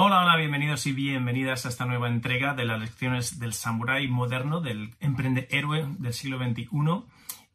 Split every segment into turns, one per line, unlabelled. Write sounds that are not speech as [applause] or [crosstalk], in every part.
Hola, hola, bienvenidos y bienvenidas a esta nueva entrega de las lecciones del samurái moderno, del emprende héroe del siglo XXI.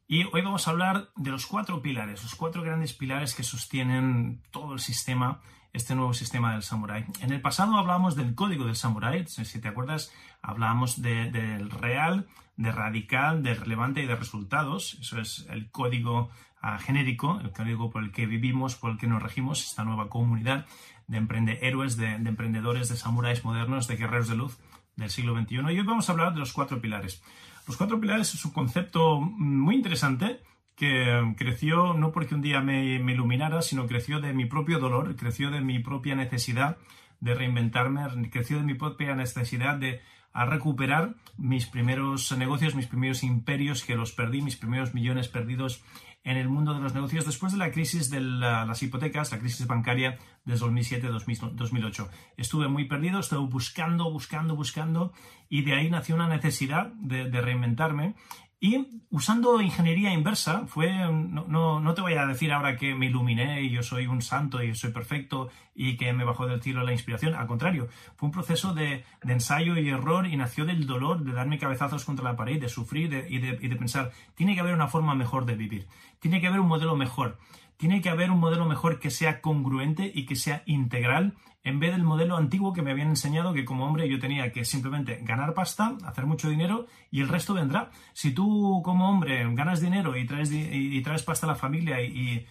Y hoy vamos a hablar de los cuatro pilares, los cuatro grandes pilares que sostienen todo el sistema, este nuevo sistema del samurái. En el pasado hablábamos del código del samurái, si te acuerdas, hablábamos del real, de radical, de relevante y de resultados. Eso es el código ah, genérico, el código por el que vivimos, por el que nos regimos, esta nueva comunidad de emprende de, emprendedores, de samuráis modernos, de guerreros de luz del siglo XXI. Y hoy vamos a hablar de los cuatro pilares. Los cuatro pilares es un concepto muy interesante que creció no porque un día me, me, iluminara, sino creció de mi propio dolor, creció de mi propia necesidad de reinventarme, creció de mi propia necesidad de recuperar mis primeros negocios, mis primeros imperios que los perdí, mis primeros millones perdidos en el mundo de los negocios después de la crisis de las hipotecas, la crisis bancaria de 2007-2008. Estuve muy perdido, estuve buscando, buscando, buscando y de ahí nació una necesidad de reinventarme y usando ingeniería inversa, fue, no, no, te voy a decir ahora que me iluminé y yo soy un santo y soy perfecto y que me bajó del cielo la inspiración, al contrario, fue un proceso de, ensayo y error y nació del dolor, de darme cabezazos contra la pared, de sufrir y, de, y de pensar, tiene que haber una forma mejor de vivir, tiene que haber un modelo mejor, tiene que haber un modelo mejor que sea congruente y que sea integral en vez del modelo antiguo que me habían enseñado que como hombre yo tenía que simplemente ganar pasta, hacer mucho dinero y el resto vendrá. Si tú como hombre ganas dinero y traes, y, traes pasta a la familia y,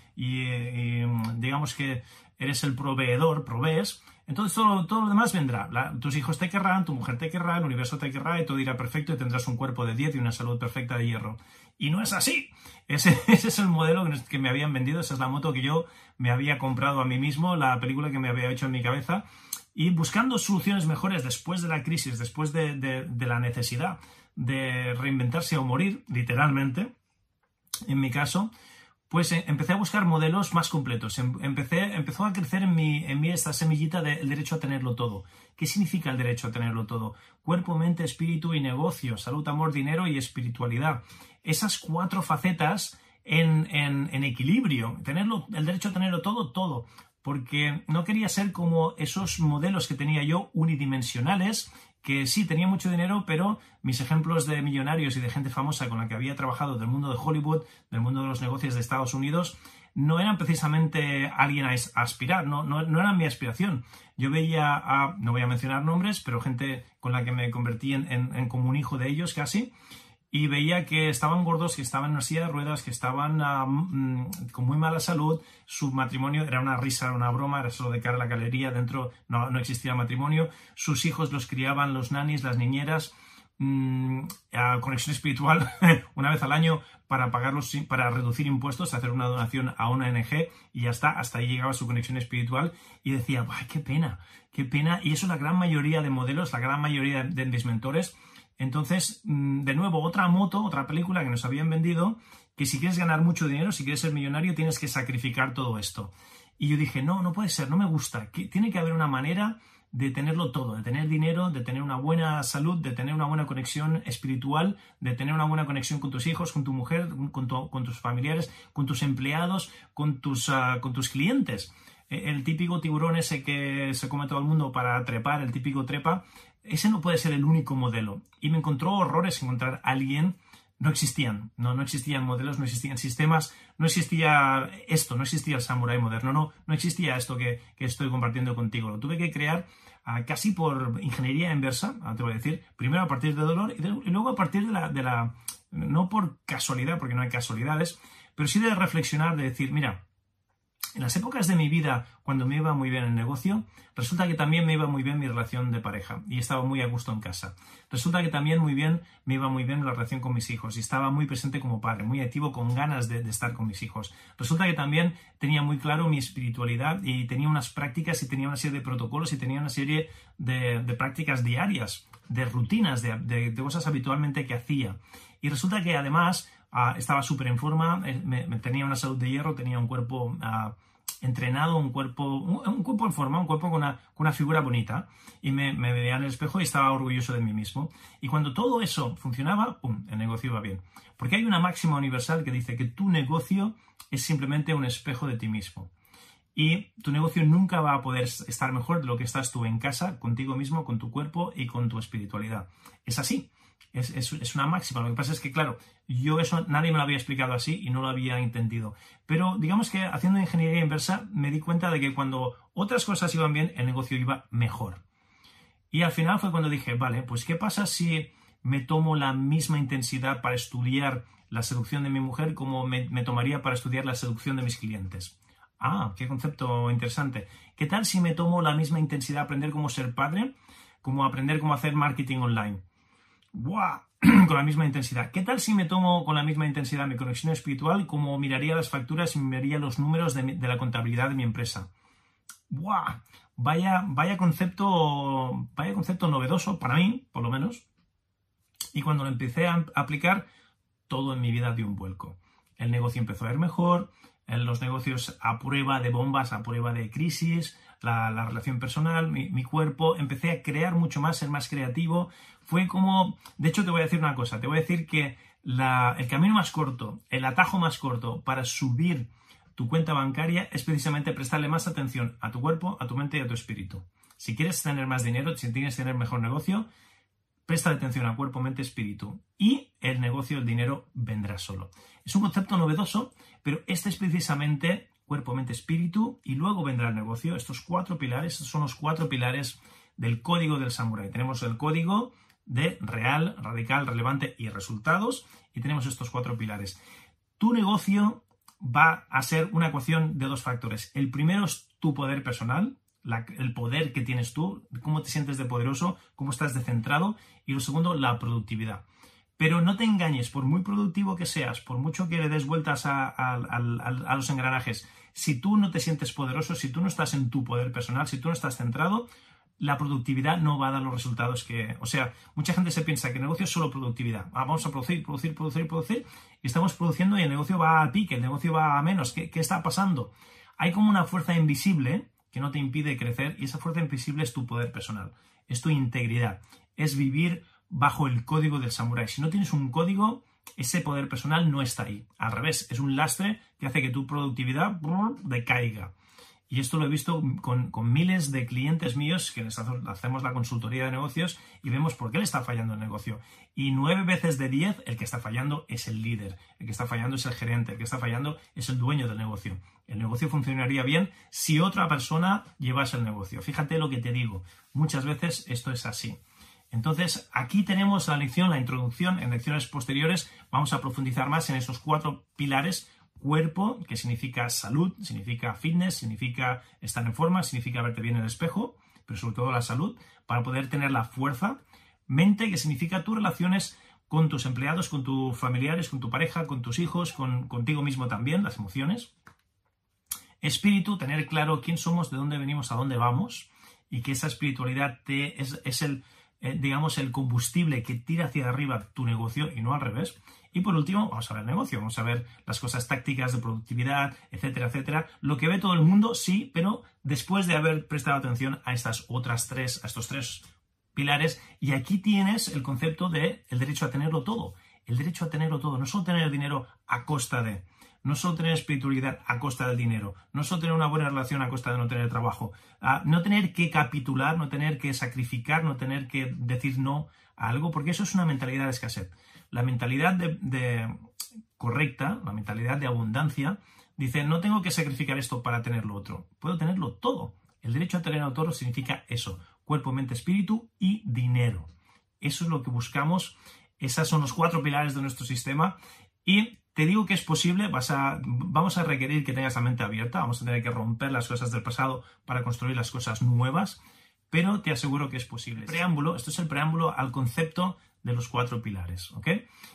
digamos que eres el proveedor, provees, entonces todo, todo lo demás vendrá. tus hijos te querrán, tu mujer te querrá, el universo te querrá y todo irá perfecto y tendrás un cuerpo de 10 y una salud perfecta de hierro. Y no es así. Ese, [laughs] es el modelo que me habían vendido, esa es la moto que yo me había comprado a mí mismo, la película que me había hecho en mi cabeza. Y buscando soluciones mejores después de la crisis, después de, de la necesidad de reinventarse o morir, literalmente, en mi caso, pues eh, empecé a buscar modelos más completos. Em, empecé, empezó a crecer en mí, en esta semillita del derecho a tenerlo todo. ¿Qué significa el derecho a tenerlo todo? Cuerpo, mente, espíritu y negocio, salud, amor, dinero y espiritualidad. Esas cuatro facetas en, en equilibrio. Tenerlo, el derecho a tenerlo todo, todo porque no quería ser como esos modelos que tenía yo unidimensionales que sí, tenía mucho dinero, pero mis ejemplos de millonarios y de gente famosa con la que había trabajado del mundo de Hollywood, del mundo de los negocios de Estados Unidos, no eran precisamente alguien a aspirar, no, no, eran mi aspiración. Yo veía a, no voy a mencionar nombres, pero gente con la que me convertí en como un hijo de ellos casi, y veía que estaban gordos, que estaban en una silla de ruedas, que estaban ah, mm, con muy mala salud, su matrimonio era una risa, era una broma, era solo de cara a la galería, dentro no, no existía matrimonio, sus hijos los criaban los nanis, las niñeras, mmm, conexión espiritual [laughs] una vez al año para pagarlos, para reducir impuestos, hacer una donación a una ONG y ya está, hasta ahí llegaba su conexión espiritual y decía, ¡ay, qué pena! ¡Qué pena! Y eso la gran mayoría de modelos, la gran mayoría de mis mentores, entonces, mm, de nuevo, otra moto, otra película que nos habían vendido, que si quieres ganar mucho dinero, si quieres ser millonario, tienes que sacrificar todo esto. Y yo dije, no, no puede ser, no me gusta. Tiene que haber una manera de tenerlo todo, de tener dinero, de tener una buena salud, de tener una buena conexión espiritual, de tener una buena conexión con tus hijos, con tu mujer, con, tus familiares, con tus empleados, con tus, ah, con tus clientes. E, el típico tiburón ese que se come todo el mundo para trepar, el típico trepa, ese no puede ser el único modelo. Y me encontró horrores encontrar a alguien. No existían, no, no existían modelos, no existían sistemas, no existía esto, no existía el samurái moderno, no, no existía esto que, estoy compartiendo contigo. Lo tuve que crear ah, casi por ingeniería inversa, ah, te voy a decir, primero a partir de dolor y, luego a partir de la, de la, no por casualidad, porque no hay casualidades, pero sí de reflexionar, de decir, mira, en las épocas de mi vida, cuando me iba muy bien el negocio, resulta que también me iba muy bien mi relación de pareja y estaba muy a gusto en casa. Resulta que también muy bien me iba muy bien la relación con mis hijos y estaba muy presente como padre, muy activo, con ganas de, estar con mis hijos. Resulta que también tenía muy claro mi espiritualidad y tenía unas prácticas y tenía una serie de protocolos y tenía una serie de, prácticas diarias, de rutinas, de, cosas habitualmente que hacía. Y resulta que además Ah, estaba súper en forma, eh, me, tenía una salud de hierro, tenía un cuerpo ah, entrenado, un cuerpo, un, cuerpo en forma, un cuerpo con una, figura bonita. Y me, veía en el espejo y estaba orgulloso de mí mismo. Y cuando todo eso funcionaba, ¡pum!, el negocio iba bien. Porque hay una máxima universal que dice que tu negocio es simplemente un espejo de ti mismo. Y tu negocio nunca va a poder estar mejor de lo que estás tú en casa, contigo mismo, con tu cuerpo y con tu espiritualidad. Es así. Es, una máxima. Lo que pasa es que, claro, yo eso nadie me lo había explicado así y no lo había entendido. Pero digamos que haciendo ingeniería inversa me di cuenta de que cuando otras cosas iban bien, el negocio iba mejor. Y al final fue cuando dije, vale, pues ¿qué pasa si me tomo la misma intensidad para estudiar la seducción de mi mujer como me, tomaría para estudiar la seducción de mis clientes? Ah, qué concepto interesante. ¿Qué tal si me tomo la misma intensidad aprender cómo ser padre, como aprender cómo hacer marketing online? ¡Buah! [clears throat] con la misma intensidad. ¿Qué tal si me tomo con la misma intensidad mi conexión espiritual como miraría las facturas y miraría los números de, la contabilidad de mi empresa? ¡Buah! Vaya, vaya, concepto, vaya concepto novedoso para mí, por lo menos. Y cuando lo empecé a aplicar, todo en mi vida dio un vuelco. El negocio empezó a ir mejor, en los negocios a prueba de bombas, a prueba de crisis, la, relación personal, mi, cuerpo, empecé a crear mucho más, ser más creativo. Fue como, de hecho te voy a decir una cosa, te voy a decir que el camino más corto, el atajo más corto para subir tu cuenta bancaria es precisamente prestarle más atención a tu cuerpo, a tu mente y a tu espíritu. Si quieres tener más dinero, si quieres tener mejor negocio, presta atención a cuerpo, mente, espíritu y el negocio, el dinero vendrá solo. Es un concepto novedoso, pero este es precisamente cuerpo, mente, espíritu, y luego vendrá el negocio. Estos cuatro pilares son los cuatro pilares del código del samurái. Tenemos el código de real, radical, relevante y resultados, y tenemos estos cuatro pilares. Tu negocio va a ser una ecuación de dos factores. El primero es tu poder personal, el poder que tienes tú, cómo te sientes de poderoso, cómo estás de centrado, y lo segundo, la productividad. Pero no te engañes, por muy productivo que seas, por mucho que le des vueltas a, los engranajes, si tú no te sientes poderoso, si tú no estás en tu poder personal, si tú no estás centrado, la productividad no va a dar los resultados que... O sea, mucha gente se piensa que el negocio es solo productividad. Ah, vamos a producir, producir, producir, producir, estamos produciendo y el negocio va a pique, el negocio va a menos. ¿Qué, qué está pasando? Hay como una fuerza invisible que no te impide crecer y esa fuerza invisible es tu poder personal, es tu integridad, es vivir bajo el código del samurái. Si no tienes un código, ese poder personal no está ahí. Al revés, es un lastre que hace que tu productividad decaiga. Y esto lo he visto con, miles de clientes míos que les hacemos la consultoría de negocios y vemos por qué le está fallando el negocio. Y nueve veces de diez, el que está fallando es el líder, el que está fallando es el gerente, el que está fallando es el dueño del negocio. El negocio funcionaría bien si otra persona llevase el negocio. Fíjate lo que te digo, muchas veces esto es así. Entonces, aquí tenemos la lección, la introducción. En lecciones posteriores vamos a profundizar más en esos cuatro pilares. Cuerpo, que significa salud, significa fitness, significa estar en forma, significa verte bien en el espejo, pero sobre todo la salud, para poder tener la fuerza. Mente, que significa tus relaciones con tus empleados, con tus familiares, con tu pareja, con tus hijos, con, contigo mismo también, las emociones. Espíritu, tener claro quién somos, de dónde venimos, a dónde vamos, y que esa espiritualidad te, es el eh, digamos, el combustible que tira hacia arriba tu negocio y no al revés. Y por último, vamos a ver el negocio, vamos a ver las cosas tácticas de productividad, etcétera, etcétera. Lo que ve todo el mundo, sí, pero después de haber prestado atención a estas otras tres, a estos tres pilares. Y aquí tienes el concepto de el derecho a tenerlo todo. El derecho a tenerlo todo, no solo tener dinero a costa de, no solo tener espiritualidad a costa del dinero, no solo tener una buena relación a costa de no tener trabajo, no tener que capitular, no tener que sacrificar, no tener que decir no a algo, porque eso es una mentalidad de escasez. La mentalidad de, correcta, la mentalidad de abundancia, dice, no tengo que sacrificar esto para tener lo otro, puedo tenerlo todo. El derecho a tener todo significa eso, cuerpo, mente, espíritu y dinero. Eso es lo que buscamos, esos son los cuatro pilares de nuestro sistema y te digo que es posible, vas a, vamos a requerir que tengas la mente abierta, vamos a tener que romper las cosas del pasado para construir las cosas nuevas, pero te aseguro que es posible. Preámbulo, esto es el preámbulo al concepto de los cuatro pilares, ¿ok?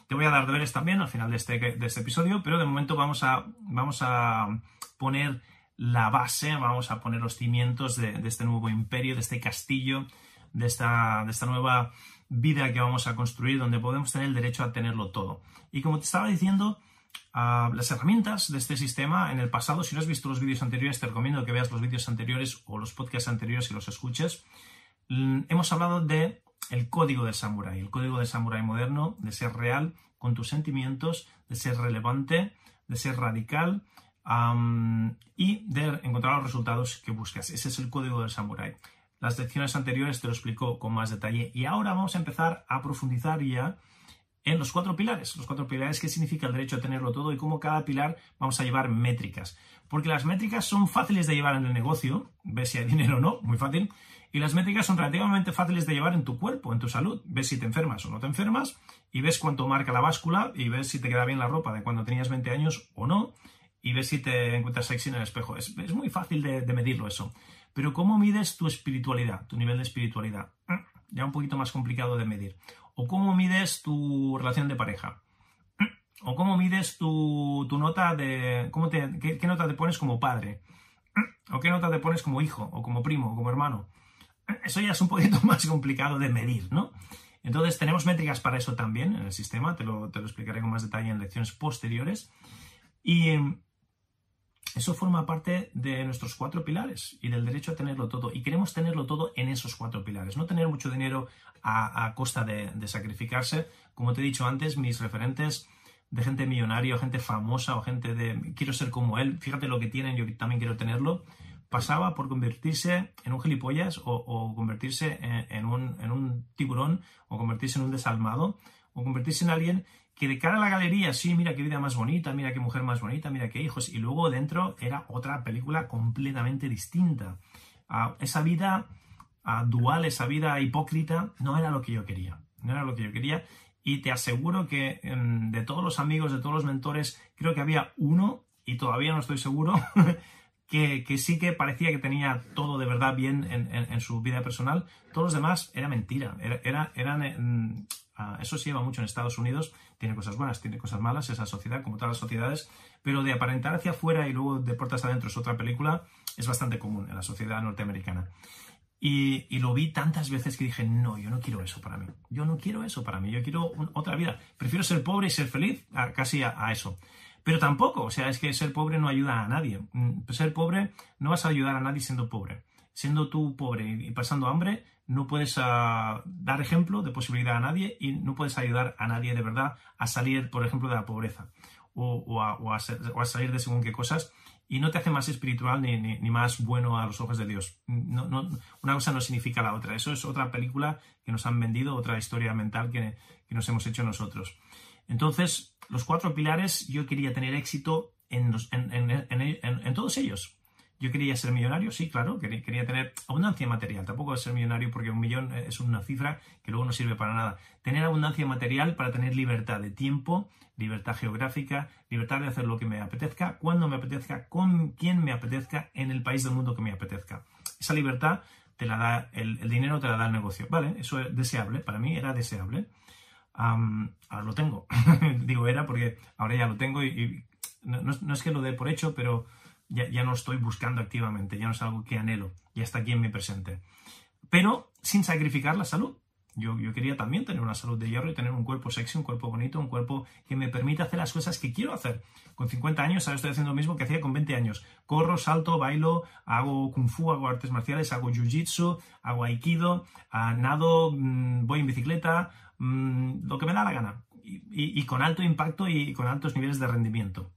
Te voy a dar deberes también al final de este, de este episodio, pero de momento vamos a, vamos a poner la base, vamos a poner los cimientos de, de este nuevo imperio, de este castillo, de esta, de esta nueva vida que vamos a construir, donde podemos tener el derecho a tenerlo todo. Y como te estaba diciendo, las herramientas de este sistema en el pasado, si no has visto los vídeos anteriores, te recomiendo que veas los vídeos anteriores o los podcasts anteriores y los escuches. Mm, hemos hablado de código del samurái, el código del samurái moderno, de ser real con tus sentimientos, de ser relevante, de ser radical y de encontrar los resultados que buscas. Ese es el código del samurái. Las lecciones anteriores te lo explico con más detalle y ahora vamos a empezar a profundizar ya en los cuatro pilares. Los cuatro pilares, qué significa el derecho a tenerlo todo y cómo cada pilar vamos a llevar métricas. Porque las métricas son fáciles de llevar en el negocio, ves si hay dinero o no, muy fácil. Y las métricas son relativamente fáciles de llevar en tu cuerpo, en tu salud. Ves si te enfermas o no te enfermas y ves cuánto marca la báscula y ves si te queda bien la ropa de cuando tenías 20 años o no y ves si te encuentras sexy en el espejo. Es, muy fácil de medirlo eso. Pero ¿cómo mides tu espiritualidad, tu nivel de espiritualidad? Ya un poquito más complicado de medir. ¿O cómo mides tu relación de pareja? [clears throat] ¿O cómo mides tu, nota de... Cómo te, qué, nota te pones como padre? [clears throat] ¿O qué nota te pones como hijo? ¿O como primo? ¿O como hermano? [clears throat] Eso ya es un poquito [laughs] más complicado de medir, ¿no? Entonces tenemos métricas para eso también en el sistema, te lo, te lo explicaré con más detalle en lecciones posteriores. Y eso forma parte de nuestros cuatro pilares y del derecho a tenerlo todo. Y queremos tenerlo todo en esos cuatro pilares. No tener mucho dinero a, costa de, sacrificarse. Como te he dicho antes, mis referentes de gente millonaria, gente famosa o gente de quiero ser como él, fíjate lo que tienen, yo también quiero tenerlo, pasaba por convertirse en un gilipollas o, convertirse en, un, en un tiburón o convertirse en un desalmado o convertirse en alguien que de cara a la galería, sí, mira qué vida más bonita, mira qué mujer más bonita, mira qué hijos, y luego dentro era otra película completamente distinta. Ah, esa vida ah, dual, esa vida hipócrita, no era lo que yo quería, no era lo que yo quería, y te aseguro que em, de todos los amigos, de todos los mentores, creo que había uno, y todavía no estoy seguro, [laughs] que, sí que parecía que tenía todo de verdad bien en, su vida personal, todos los demás era mentira, era, eran... Eso se lleva mucho en Estados Unidos, tiene cosas buenas, tiene cosas malas, esa sociedad, como todas las sociedades, pero de aparentar hacia afuera y luego de puertas adentro es otra película, es bastante común en la sociedad norteamericana. Y, lo vi tantas veces que dije, no, yo no quiero eso para mí, yo no quiero eso para mí, yo quiero otra vida, prefiero ser pobre y ser feliz casi a, eso. Pero tampoco, o sea, es que ser pobre no ayuda a nadie. Mm, ser pobre no vas a ayudar a nadie siendo pobre. Siendo tú pobre y pasando hambre, no puedes ah, dar ejemplo de posibilidad a nadie y no puedes ayudar a nadie de verdad a salir, por ejemplo, de la pobreza o, a, salir de según qué cosas y no te hace más espiritual ni, más bueno a los ojos de Dios. una cosa no significa la otra. Eso es otra película que nos han vendido, otra historia mental que, nos hemos hecho nosotros. Entonces, los cuatro pilares, yo quería tener éxito en todos ellos. Yo quería ser millonario, sí, claro, quería, tener abundancia material. Tampoco ser millonario porque un millón es una cifra que luego no sirve para nada. Tener abundancia material para tener libertad de tiempo, libertad geográfica, libertad de hacer lo que me apetezca, cuando me apetezca, con quien me apetezca, en el país del mundo que me apetezca. Esa libertad te la da, el, dinero te la da el negocio. Vale, eso es deseable, para mí era deseable. ahora lo tengo. [laughs] Digo era porque ahora ya lo tengo y, no es que lo dé por hecho, pero ya, no estoy buscando activamente, ya no es algo que anhelo, ya está aquí en mi presente. Pero sin sacrificar la salud. Yo, quería también tener una salud de hierro y tener un cuerpo sexy, un cuerpo bonito, un cuerpo que me permita hacer las cosas que quiero hacer. Con 50 años ahora estoy haciendo lo mismo que hacía con 20 años. Corro, salto, bailo, hago kung fu, hago artes marciales, hago jiu-jitsu, hago aikido, ah, nado, mm, voy en bicicleta, mm, lo que me da la gana. y con alto impacto y con altos niveles de rendimiento.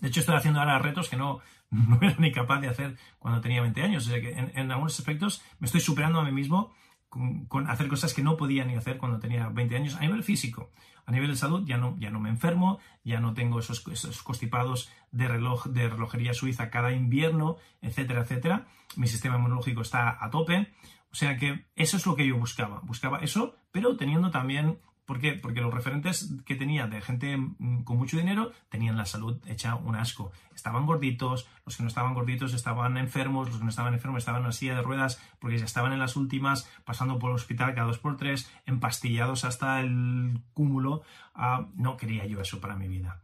De hecho, estoy haciendo ahora retos que no, [laughs] no era ni capaz de hacer cuando tenía 20 años. O sea que en, algunos aspectos me estoy superando a mí mismo con, hacer cosas que no podía ni hacer cuando tenía 20 años a nivel físico. A nivel de salud ya no, ya no me enfermo, ya no tengo esos, esos constipados de, reloj, de relojería suiza cada invierno, etcétera, etcétera. Mi sistema inmunológico está a tope. O sea que eso es lo que yo buscaba. Buscaba eso, pero teniendo también ¿Por qué? Porque los referentes que tenía de gente mm, con mucho dinero tenían la salud hecha un asco. Estaban gorditos, los que no estaban gorditos estaban enfermos, los que no estaban enfermos estaban en una silla de ruedas porque ya estaban en las últimas, pasando por el hospital cada dos por tres, empastillados hasta el cúmulo. Ah, no quería yo eso para mi vida.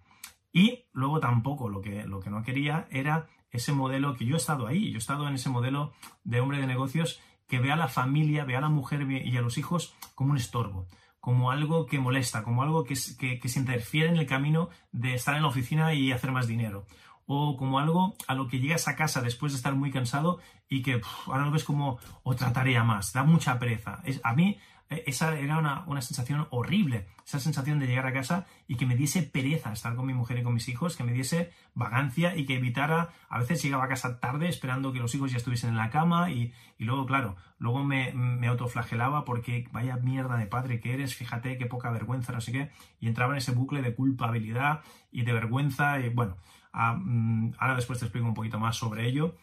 Y luego tampoco lo que, lo que no quería era ese modelo que yo he estado ahí, yo he estado en ese modelo de hombre de negocios que ve a la familia, ve a la mujer y a los hijos como un estorbo como algo que molesta, como algo que, que, se interfiere en el camino de estar en la oficina y hacer más dinero. O como algo a lo que llegas a casa después de estar muy cansado y que ahora lo ves como otra tarea más, da mucha pereza. Es, a mí esa era una, sensación horrible, esa sensación de llegar a casa y que me diese pereza estar con mi mujer y con mis hijos, que me diese vagancia y que evitara, a veces llegaba a casa tarde esperando que los hijos ya estuviesen en la cama y, luego, claro, luego me, me, autoflagelaba porque vaya mierda de padre que eres, fíjate qué poca vergüenza, no sé qué, y entraba en ese bucle de culpabilidad y de vergüenza y bueno, mm, ahora después te explico un poquito más sobre ello,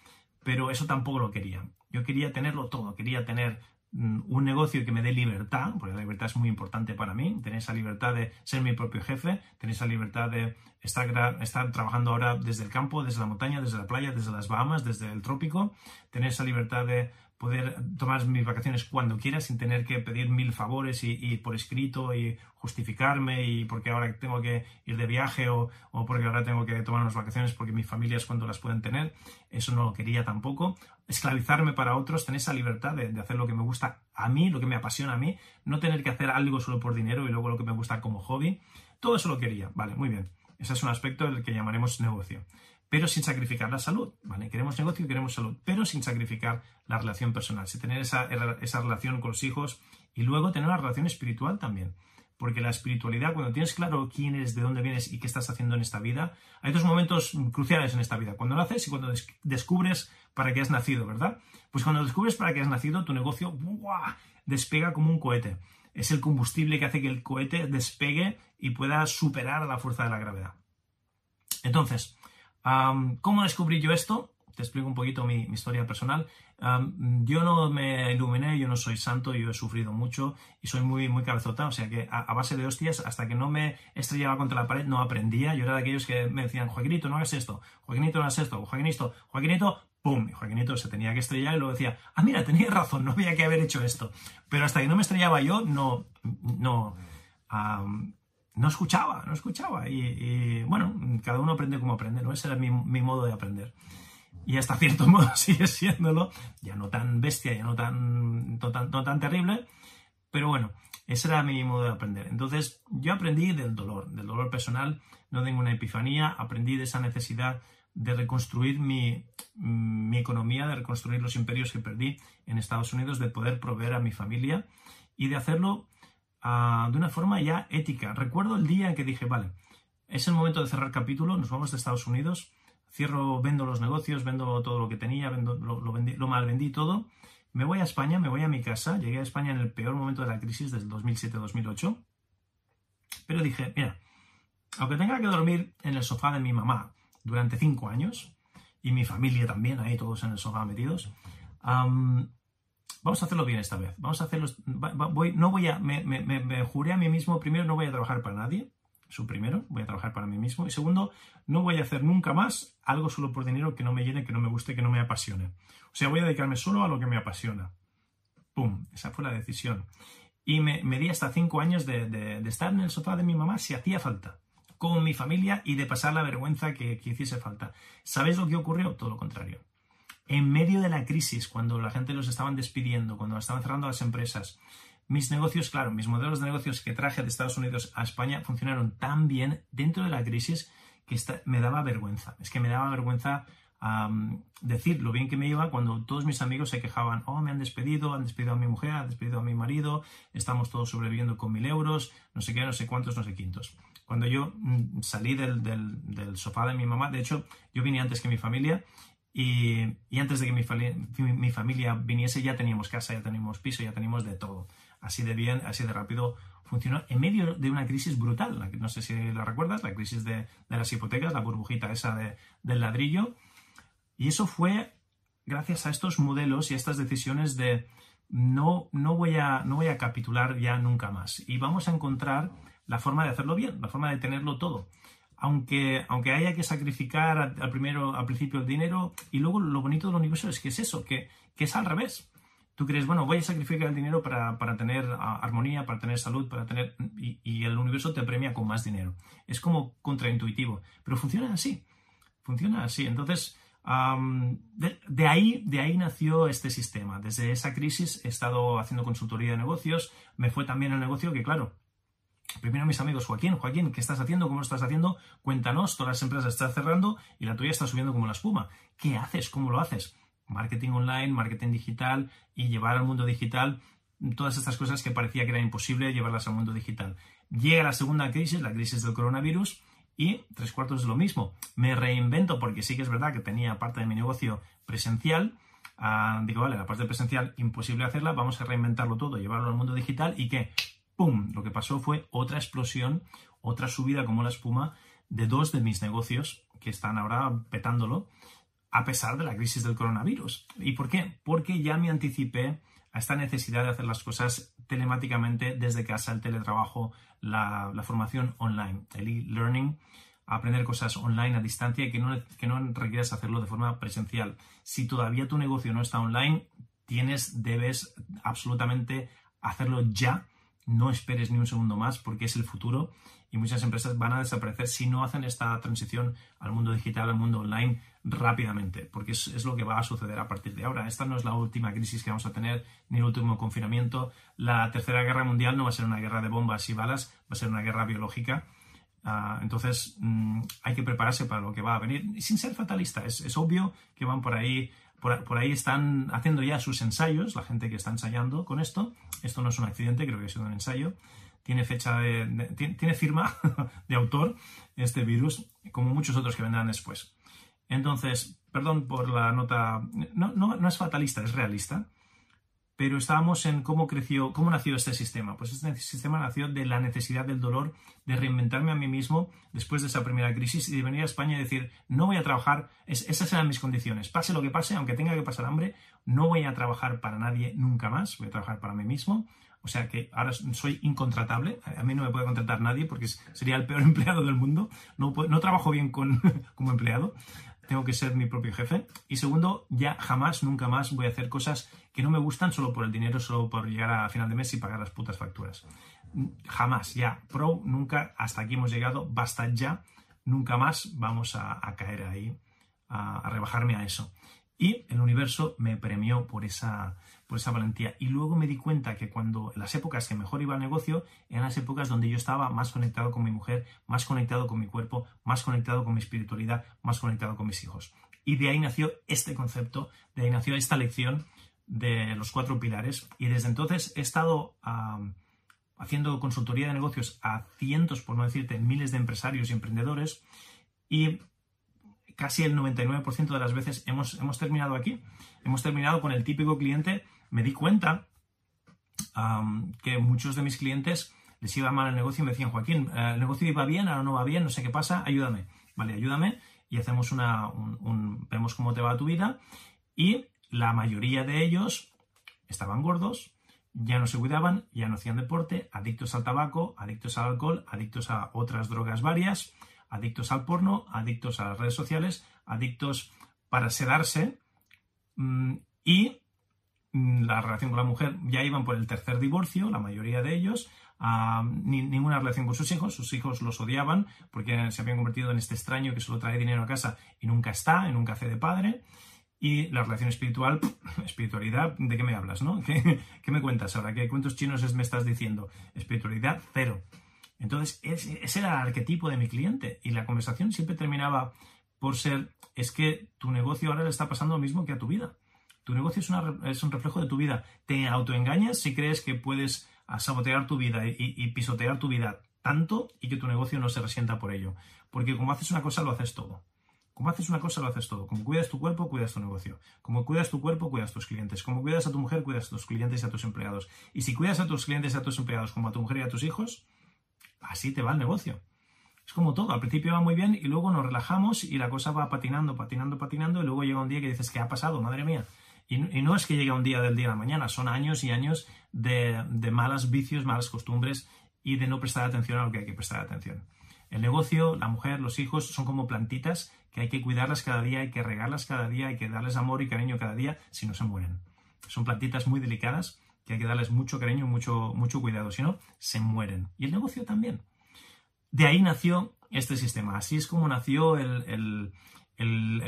pero eso tampoco lo quería. Yo quería tenerlo todo, quería tener un negocio que me dé libertad, porque la libertad es muy importante para mí, tener esa libertad de ser mi propio jefe, tener esa libertad de estar, estar trabajando ahora desde el campo, desde la montaña, desde la playa, desde las Bahamas, desde el trópico, tener esa libertad de poder tomar mis vacaciones cuando quiera sin tener que pedir mil favores y, por escrito y justificarme y porque ahora tengo que ir de viaje o, o, porque ahora tengo que tomar unas vacaciones porque mi familia es cuando las pueden tener. Eso no lo quería tampoco. Esclavizarme para otros, tener esa libertad de, hacer lo que me gusta a mí, lo que me apasiona a mí, no tener que hacer algo solo por dinero y luego lo que me gusta como hobby. Todo eso lo quería. Vale, muy bien. Ese es un aspecto del que llamaremos negocio pero sin sacrificar la salud. ¿vale? Queremos negocio y queremos salud, pero sin sacrificar la relación personal, sin tener esa, esa relación con los hijos y luego tener una relación espiritual también. Porque la espiritualidad, cuando tienes claro quién eres, de dónde vienes y qué estás haciendo en esta vida, hay dos momentos cruciales en esta vida. Cuando naces y cuando descubres para qué has nacido, ¿verdad? Pues cuando descubres para qué has nacido, tu negocio despega como un cohete. Es el combustible que hace que el cohete despegue y pueda superar la fuerza de la gravedad. Entonces, ¿Cómo descubrí yo esto? Te explico un poquito mi, historia personal. yo no me iluminé, yo no soy santo, yo he sufrido mucho y soy muy, muy cabezota, o sea que a, base de hostias, hasta que no me estrellaba contra la pared, no aprendía. Yo era de aquellos que me decían, Joaquinito, no hagas esto, Joaquinito, no hagas esto, Joaquinito, Joaquinito, ¡pum! Y Joaquinito se tenía que estrellar y luego decía, ah, mira, tenía razón, no había que haber hecho esto. Pero hasta que no me estrellaba yo, no, no, no escuchaba, no escuchaba. Y, bueno, cada uno aprende como aprende, ¿no? Ese era mi, modo de aprender. Y hasta cierto [laughs] modo sigue siéndolo, ya no tan bestia, ya no tan, no tan, terrible, pero bueno, ese era mi modo de aprender. Entonces, yo aprendí del dolor, del dolor personal, no tengo una epifanía, aprendí de esa necesidad de reconstruir mi, mi economía, de reconstruir los imperios que perdí en Estados Unidos, de poder proveer a mi familia y de hacerlo de una forma ya ética. Recuerdo el día en que dije, vale, es el momento de cerrar capítulo, nos vamos de Estados Unidos, cierro, vendo los negocios, vendo todo lo que tenía, vendo, lo, lo, mal vendí todo, me voy a España, me voy a mi casa, llegué a España en el peor momento de la crisis desde 2007-2008, pero dije, mira, aunque tenga que dormir en el sofá de mi mamá durante cinco años, y mi familia también, ahí todos en el sofá metidos, vamos a hacerlo bien esta vez. Vamos a hacerlo. No voy a. Me, juré a mí mismo, primero, no voy a trabajar para nadie. Eso primero, voy a trabajar para mí mismo. Y segundo, no voy a hacer nunca más algo solo por dinero que no me llene, que no me guste, que no me apasione. O sea, voy a dedicarme solo a lo que me apasiona. ¡Pum! Esa fue la decisión. Y me, di hasta cinco años de, de, estar en el sofá de mi mamá si hacía falta, con mi familia y de pasar la vergüenza que, que hiciese falta. ¿Sabéis lo que ocurrió? Todo lo contrario en medio de la crisis, cuando la gente los estaban despidiendo, cuando estaban cerrando las empresas, mis negocios, claro, mis modelos de negocios que traje de Estados Unidos a España funcionaron tan bien dentro de la crisis que me daba vergüenza. Es que me daba vergüenza decir lo bien que me iba cuando todos mis amigos se quejaban, oh, me han despedido, han despedido a mi mujer, han despedido a mi marido, estamos todos sobreviviendo con mil euros, no sé qué, no sé cuántos, no sé quintos. Cuando yo mm, salí del, sofá de mi mamá, de hecho, yo vine antes que mi familia y, antes de que mi, familia viniese ya teníamos casa, ya teníamos piso, ya teníamos de todo. Así de bien, así de rápido funcionó en medio de una crisis brutal. No sé si la recuerdas, la crisis de, las hipotecas, la burbujita esa del ladrillo. Y eso fue gracias a estos modelos y a estas decisiones de, no, no, voy a, no voy a capitular ya nunca más. Y vamos a encontrar la forma de hacerlo bien, la forma de tenerlo todo. Aunque, aunque haya que sacrificar al, primero, al principio el dinero, y luego lo bonito del universo es que es eso, que, que es al revés. Tú crees, bueno, voy a sacrificar el dinero para, tener armonía, para tener salud, para tener. Y, el universo te premia con más dinero. Es como contraintuitivo. Pero funciona así. Funciona así. Entonces, de, ahí, de ahí nació este sistema. Desde esa crisis he estado haciendo consultoría de negocios. Me fue también el negocio que, claro, Primero mis amigos, Joaquín, Joaquín, ¿qué estás haciendo? ¿Cómo lo estás haciendo? Cuéntanos, todas las empresas están cerrando y la tuya está subiendo como la espuma. ¿Qué haces? ¿Cómo lo haces? Marketing online, marketing digital y llevar al mundo digital todas estas cosas que parecía que era imposible llevarlas al mundo digital. Llega la segunda crisis, la crisis del coronavirus, y tres cuartos es lo mismo. Me reinvento porque sí que es verdad que tenía parte de mi negocio presencial. Ah, digo, vale, la parte presencial imposible hacerla, vamos a reinventarlo todo, llevarlo al mundo digital y que, ¡pum! Lo que pasó fue otra explosión, otra subida como la espuma de dos de mis negocios que están ahora petándolo a pesar de la crisis del coronavirus. ¿Y por qué? Porque ya me anticipé a esta necesidad de hacer las cosas telemáticamente desde casa, el teletrabajo, la, formación online, el e-learning, aprender cosas online a distancia y que no, que no requieras hacerlo de forma presencial. Si todavía tu negocio no está online, tienes, debes absolutamente hacerlo ya. No esperes ni un segundo más porque es el futuro y muchas empresas van a desaparecer si no hacen esta transición al mundo digital, al mundo online rápidamente, porque es, lo que va a suceder a partir de ahora. Esta no es la última crisis que vamos a tener, ni el último confinamiento. La tercera guerra mundial no va a ser una guerra de bombas y balas, va a ser una guerra biológica. Ah, entonces mm, hay que prepararse para lo que va a venir, sin ser fatalista. Es, obvio que van por ahí, por, ahí están haciendo ya sus ensayos, la gente que está ensayando con esto. Esto no es un accidente, creo que ha sido un ensayo tiene fecha de, tiene, firma [laughs] de autor este virus, como muchos otros que vendrán después. Entonces, perdón por la nota, no, no, no es fatalista, es realista, pero estábamos en cómo creció, cómo nació este sistema. Pues este sistema nació de la necesidad del dolor, de reinventarme a mí mismo después de esa primera crisis y de venir a España y decir, no voy a trabajar, esas eran mis condiciones, pase lo que pase, aunque tenga que pasar hambre, no voy a trabajar para nadie nunca más, voy a trabajar para mí mismo, o sea que ahora soy incontratable, a mí no me puede contratar nadie porque sería el peor [laughs] empleado del mundo, no, no trabajo bien con, [laughs] como empleado, tengo que ser mi propio jefe. Y segundo, ya jamás, nunca más voy a hacer cosas que no me gustan solo por el dinero, solo por llegar a final de mes y pagar las putas facturas. Jamás, ya, pro, nunca, hasta aquí hemos llegado, basta ya, nunca más vamos a, caer ahí, a rebajarme a eso. Y el universo me premió por esa, por esa valentía. Y luego me di cuenta que cuando las épocas que mejor iba el negocio, eran las épocas donde yo estaba más conectado con mi mujer, más conectado con mi cuerpo, más conectado con mi espiritualidad, más conectado con mis hijos. Y de ahí nació este concepto, de ahí nació esta lección de los cuatro pilares. Y desde entonces he estado haciendo consultoría de negocios a cientos, por no decirte miles de empresarios y emprendedores. Y casi el 99% de las veces hemos, hemos terminado aquí. Hemos terminado con el típico cliente. Me di cuenta que muchos de mis clientes les iba mal el negocio y me decían, Joaquín, eh, el negocio iba bien, ahora no va bien, no sé qué pasa, ayúdame. Vale, ayúdame y hacemos una, un, vemos cómo te va tu vida. Y la mayoría de ellos estaban gordos, ya no se cuidaban, ya no hacían deporte, adictos al tabaco, adictos al alcohol, adictos a otras drogas varias adictos al porno, adictos a las redes sociales, adictos para sedarse mm, y mm, la relación con la mujer ya iban por el tercer divorcio, la mayoría de ellos, ninguna relación con sus hijos, sus hijos los odiaban porque se habían convertido en este extraño que solo trae dinero a casa y nunca está, y nunca hace de padre. Y la relación espiritual, espiritualidad, ¿de qué me hablas, no? [laughs] ¿Qué, qué me cuentas ahora? ¿Qué cuentos chinos me estás diciendo? Espiritualidad, cero. Entonces, ese era el arquetipo de mi cliente y la conversación siempre terminaba por ser, es que tu negocio ahora le está pasando lo mismo que a tu vida. Tu negocio es, un reflejo de tu vida. Te autoengañas si crees que puedes ah, sabotear tu vida y, pisotear tu vida tanto y que tu negocio no se resienta por ello. Porque como haces una cosa, lo haces todo. Como haces una cosa, lo haces todo. Como cuidas tu cuerpo, cuidas tu negocio. Como cuidas tu cuerpo, cuidas tus clientes. Como cuidas a tu mujer, cuidas a tus clientes y a tus empleados. Y si cuidas a tus clientes y a tus empleados como a tu mujer y a tus hijos, así te va el negocio. Es como todo, al principio va muy bien y luego nos relajamos y la cosa va patinando, patinando, patinando y luego llega un día que dices, ¿qué ha pasado? Madre mía. Y, no es que llegue un día del día a la mañana, son años y años de, de malas vicios, malas costumbres y de no prestar atención a lo que hay que prestar atención. El negocio, la mujer, los hijos son como plantitas que hay que cuidarlas cada día, hay que regarlas cada día, hay que darles amor y cariño cada día, si no se mueren. Son plantitas muy delicadas que hay que darles mucho cariño, mucho, mucho cuidado, si no, se mueren. Y el negocio también. De ahí nació este sistema. Así es como nació el,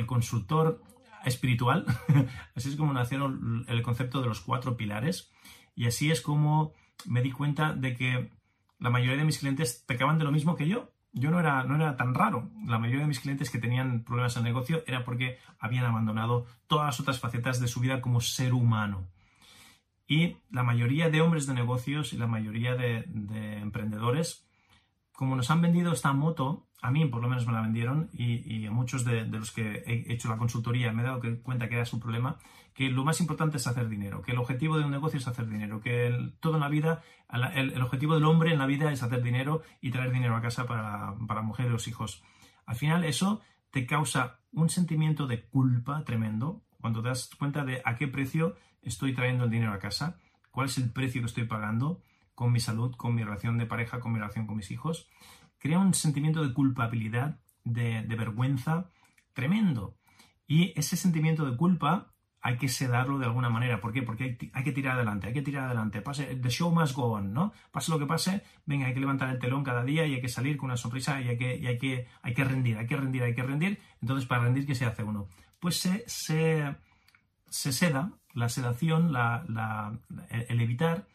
consultor espiritual, [laughs] así es como nació el concepto de los cuatro pilares, y así es como me di cuenta de que la mayoría de mis clientes pecaban de lo mismo que yo. Yo no era, no era tan raro. La mayoría de mis clientes que tenían problemas en el negocio era porque habían abandonado todas las otras facetas de su vida como ser humano. Y la mayoría de hombres de negocios y la mayoría de, emprendedores, como nos han vendido esta moto, a mí por lo menos me la vendieron y, a muchos de, los que he hecho la consultoría me he dado cuenta que era su problema, que lo más importante es hacer dinero, que el objetivo de un negocio es hacer dinero, que todo en la vida, el, objetivo del hombre en la vida es hacer dinero y traer dinero a casa para, para la mujer y los hijos. Al final eso te causa un sentimiento de culpa tremendo cuando te das cuenta de a qué precio estoy trayendo el dinero a casa, cuál es el precio que estoy pagando con mi salud, con mi relación de pareja, con mi relación con mis hijos, crea un sentimiento de culpabilidad, de, vergüenza tremendo. Y ese sentimiento de culpa hay que sedarlo de alguna manera. ¿Por qué? Porque hay, que tirar adelante, hay que tirar adelante. Pase, the show must go on, ¿no? Pase lo que pase, venga, hay que levantar el telón cada día y hay que salir con una sonrisa y hay que, hay que, hay que rendir, hay que rendir, hay que rendir. Entonces, para rendir, ¿qué se hace uno? Pues se, se seda la sedación, el, evitar,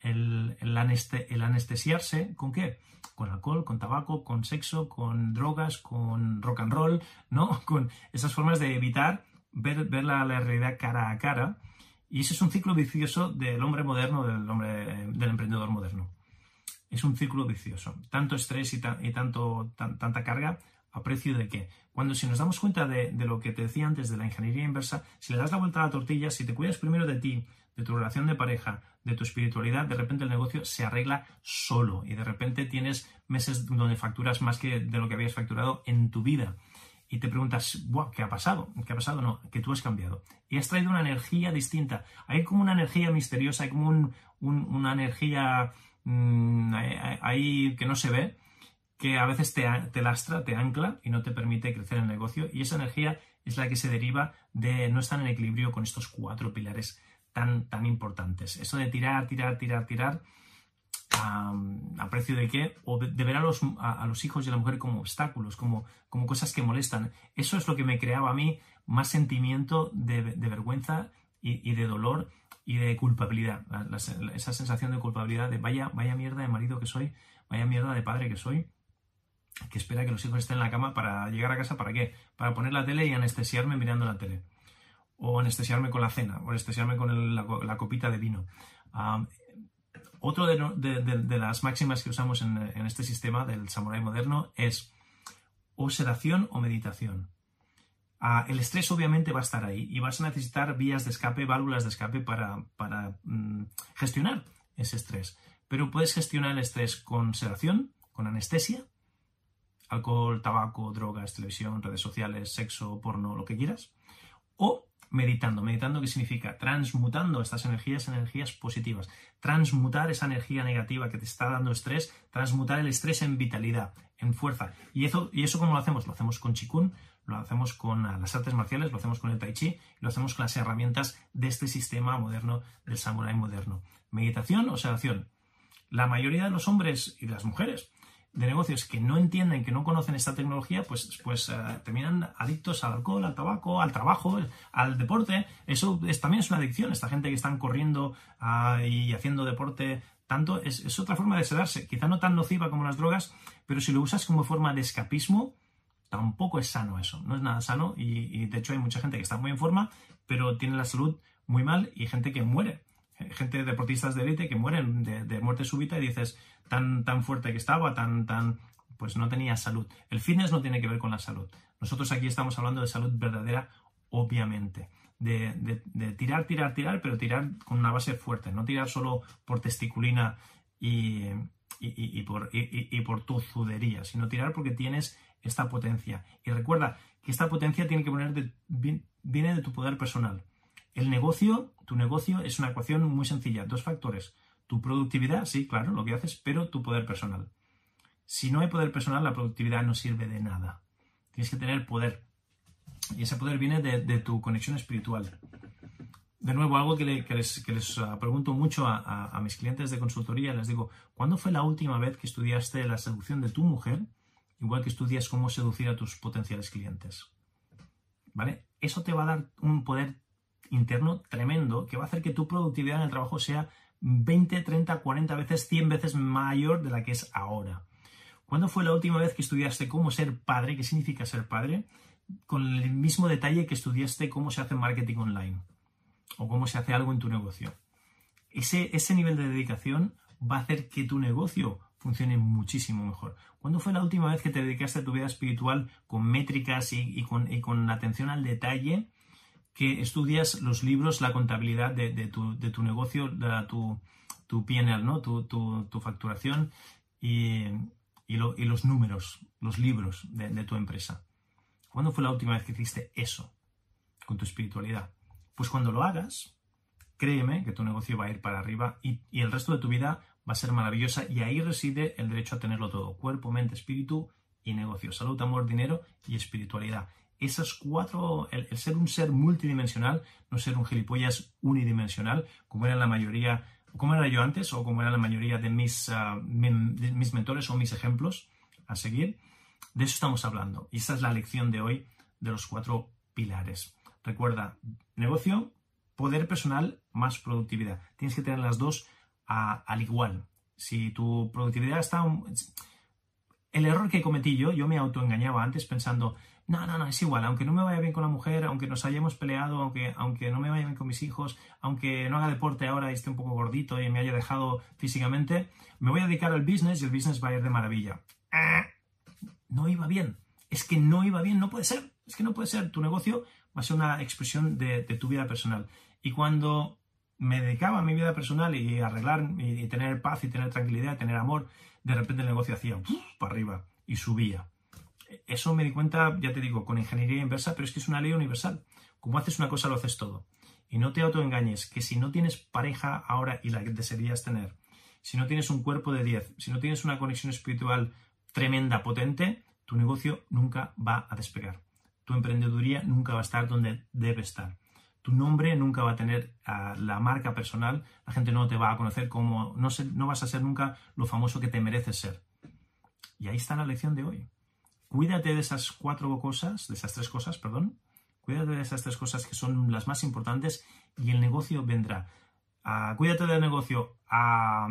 el, anestesiarse, ¿con qué? Con alcohol, con tabaco, con sexo, con drogas, con rock and roll, ¿no? [laughs] Con esas formas de evitar ver, la, realidad cara a cara. Y ese es un ciclo vicioso del hombre moderno, del hombre, del emprendedor moderno. Es un círculo vicioso. Tanto estrés y, tanto, tanta carga ¿A precio de qué? Cuando si nos damos cuenta de, lo que te decía antes de la ingeniería inversa, si le das la vuelta a la tortilla, si te cuidas primero de ti, de tu relación de pareja, de tu espiritualidad, de repente el negocio se arregla solo y de repente tienes meses donde facturas más que de lo que habías facturado en tu vida. Y te preguntas, ¿qué ha pasado? ¿Qué ha pasado? No, que tú has cambiado. Y has traído una energía distinta. Hay como una energía misteriosa, hay como una energía mm, ahí que no se ve, que a veces te, lastra, te ancla y no te permite crecer en el negocio. Y esa energía es la que se deriva de no estar en equilibrio con estos cuatro pilares tan, tan importantes. Eso de tirar, tirar, tirar, tirar, ¿a precio de qué? O de, ver a los, a, los, hijos y a la mujer como obstáculos, como, como cosas que molestan. Eso es lo que me creaba a mí más sentimiento de, vergüenza y, de dolor y de culpabilidad. esa sensación de culpabilidad de vaya, vaya mierda de marido que soy, vaya mierda de padre que soy que espera que los hijos estén en la cama para llegar a casa, ¿para qué? Para poner la tele y anestesiarme mirando la tele. O anestesiarme con la cena, o anestesiarme con la, copita de vino. otro de, las máximas que usamos en, este sistema del samurái moderno es o sedación o meditación. Ah, el estrés obviamente va a estar ahí y vas a necesitar vías de escape, válvulas de escape para, mm, gestionar ese estrés. Pero puedes gestionar el estrés con sedación, con anestesia, alcohol, tabaco, drogas, televisión, redes sociales, sexo, porno, lo que quieras, o meditando. Meditando, ¿qué significa? Transmutando estas energías en energías positivas. Transmutar esa energía negativa que te está dando estrés, transmutar el estrés en vitalidad, en fuerza. ¿Y eso, y eso cómo lo hacemos? Lo hacemos con Chikun, lo hacemos con las artes marciales, lo hacemos con el Tai Chi, lo hacemos con las herramientas de este sistema moderno, del samurái moderno. Meditación o sedación. La mayoría de los hombres y de las mujeres de negocios que no entienden, que no conocen esta tecnología, pues, pues eh, terminan adictos al alcohol, al tabaco, al trabajo, al deporte. Eso es, también es una adicción. Esta gente que están corriendo ah, y haciendo deporte tanto es, otra forma de sedarse. Quizá no tan nociva como las drogas, pero si lo usas como forma de escapismo, tampoco es sano eso. No es nada sano y, de hecho hay mucha gente que está muy en forma, pero tiene la salud muy mal y gente que muere gente deportistas de élite que mueren de, de, muerte súbita y dices, tan, tan fuerte que estaba, tan, tan, pues no tenía salud. El fitness no tiene que ver con la salud. Nosotros aquí estamos hablando de salud verdadera, obviamente. De, de, tirar, tirar, tirar, pero tirar con una base fuerte, no tirar solo por testiculina y, y, por, y, por tu zudería, sino tirar porque tienes esta potencia. Y recuerda que esta potencia tiene que poner viene de tu poder personal. El negocio, tu negocio es una ecuación muy sencilla, dos factores. Tu productividad, sí, claro, lo que haces, pero tu poder personal. Si no hay poder personal, la productividad no sirve de nada. Tienes que tener poder. Y ese poder viene de, tu conexión espiritual. De nuevo, algo que, les, ah, pregunto mucho a, mis clientes de consultoría, les digo, ¿cuándo fue la última vez que estudiaste la seducción de tu mujer? Igual que estudias cómo seducir a tus potenciales clientes. ¿Vale? Eso te va a dar un poder interno tremendo que va a hacer que tu productividad en el trabajo sea 20, 30, 40 veces, 100 veces mayor de la que es ahora. ¿Cuándo fue la última vez que estudiaste cómo ser padre? ¿Qué significa ser padre? Con el mismo detalle que estudiaste cómo se hace marketing online o cómo se hace algo en tu negocio. Ese, ese nivel de dedicación va a hacer que tu negocio funcione muchísimo mejor. ¿Cuándo fue la última vez que te dedicaste a tu vida espiritual con métricas y, con, y con, atención al detalle que estudias los libros, la contabilidad de, tu, negocio, de tu, tu PNL, ¿no? tu, tu facturación y, y, los números, los libros de, tu empresa. ¿Cuándo fue la última vez que hiciste eso con tu espiritualidad? Pues cuando lo hagas, créeme que tu negocio va a ir para arriba y, y, el resto de tu vida va a ser maravillosa y ahí reside el derecho a tenerlo todo. Cuerpo, mente, espíritu y negocio. Salud, amor, dinero y espiritualidad. Esas cuatro, el, ser un ser multidimensional, no ser un gilipollas unidimensional, como era la mayoría como era yo antes o como era la mayoría de mis, ah, mis mentores o mis ejemplos a seguir. De eso estamos hablando. Y esa es la lección de hoy de los cuatro pilares. Recuerda, negocio, poder personal más productividad. Tienes que tener las dos al igual. Si tu productividad está... El error que cometí yo, yo me autoengañaba antes pensando, no, no, no, es igual, aunque no me vaya bien con la mujer, aunque nos hayamos peleado, aunque, aunque no me vaya bien con mis hijos, aunque no haga deporte ahora y esté un poco gordito y me haya dejado físicamente, me voy a dedicar al business y el business va a ir de maravilla. Ah, no iba bien. Es que no iba bien, no puede ser. Es que no puede ser. Tu negocio va a ser una expresión de, tu vida personal. Y cuando me dedicaba a mi vida personal y arreglar y, tener paz y tener tranquilidad, tener amor, de repente el negocio hacía para arriba y subía eso me di cuenta, ya te digo, con ingeniería inversa, pero es que es una ley universal. Como haces una cosa, lo haces todo. Y no te autoengañes, que si no tienes pareja ahora y la que desearías tener, si no tienes un cuerpo de 10, si no tienes una conexión espiritual tremenda, potente, tu negocio nunca va a despegar. Tu emprendeduría nunca va a estar donde debe estar. Tu nombre nunca va a tener ah, la marca personal, la gente no te va a conocer como, no, no vas a ser nunca lo famoso que te mereces ser. Y ahí está la lección de hoy. Cuídate de esas cuatro cosas, de esas tres cosas, perdón. Cuídate de esas tres cosas que son las más importantes y el negocio vendrá. Ah, cuídate del negocio a,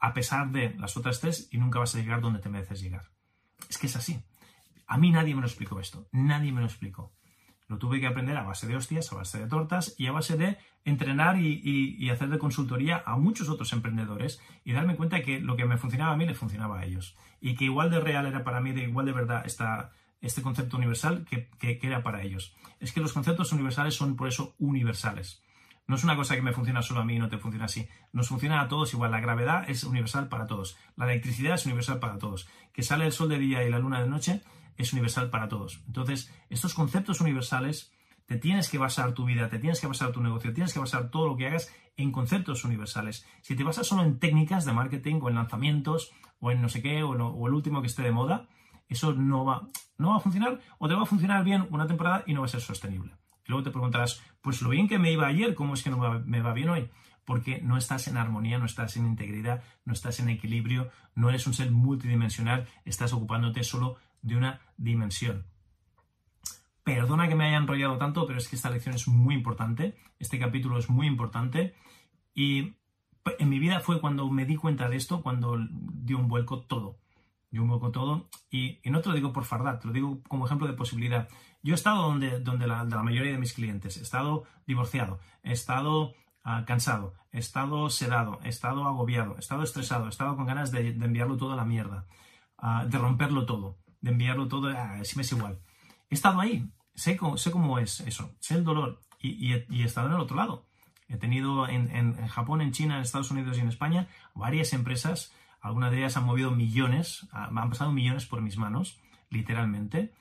a pesar de las otras tres y nunca vas a llegar donde te mereces llegar. Es que es así. A mí nadie me lo explicó esto. Nadie me lo explicó. Lo tuve que aprender a base de hostias, a base de tortas y a base de entrenar y, hacer de consultoría a muchos otros emprendedores y darme cuenta que lo que me funcionaba a mí le funcionaba a ellos. Y que igual de real era para mí, de igual de verdad esta, este concepto universal que, era para ellos. Es que los conceptos universales son por eso universales. No es una cosa que me funciona solo a mí y no te funciona así. Nos funciona a todos igual. La gravedad es universal para todos. La electricidad es universal para todos. Que sale el sol de día y la luna de noche es universal para todos. Entonces, estos conceptos universales, te tienes que basar tu vida, te tienes que basar tu negocio, tienes que basar todo lo que hagas en conceptos universales. Si te basas solo en técnicas de marketing o en lanzamientos o en no sé qué o, el último que esté de moda, eso no va, no va a funcionar o te va a funcionar bien una temporada y no va a ser sostenible. luego te preguntarás, pues lo bien que me iba ayer, ¿cómo es que no me va bien hoy? Porque no estás en armonía, no estás en integridad, no estás en equilibrio, no eres un ser multidimensional, estás ocupándote solo de una dimensión. Perdona que me haya enrollado tanto, pero es que esta lección es muy importante, este capítulo es muy importante y en mi vida fue cuando me di cuenta de esto, cuando dio un vuelco todo. Dio un vuelco todo y, no te lo digo por fardar, te lo digo como ejemplo de posibilidad. Yo he estado donde, donde la, mayoría de mis clientes, he estado divorciado, he estado ah, cansado, he estado sedado, he estado agobiado, he estado estresado, he estado con ganas de, enviarlo todo a la mierda, ah, de romperlo todo de enviarlo todo, a si me es igual. He estado ahí, sé cómo, sé cómo es eso, sé el dolor y, he, estado en el otro lado. He tenido en, Japón, en China, en Estados Unidos y en España varias empresas, algunas de ellas han movido millones, han pasado millones por mis manos, literalmente,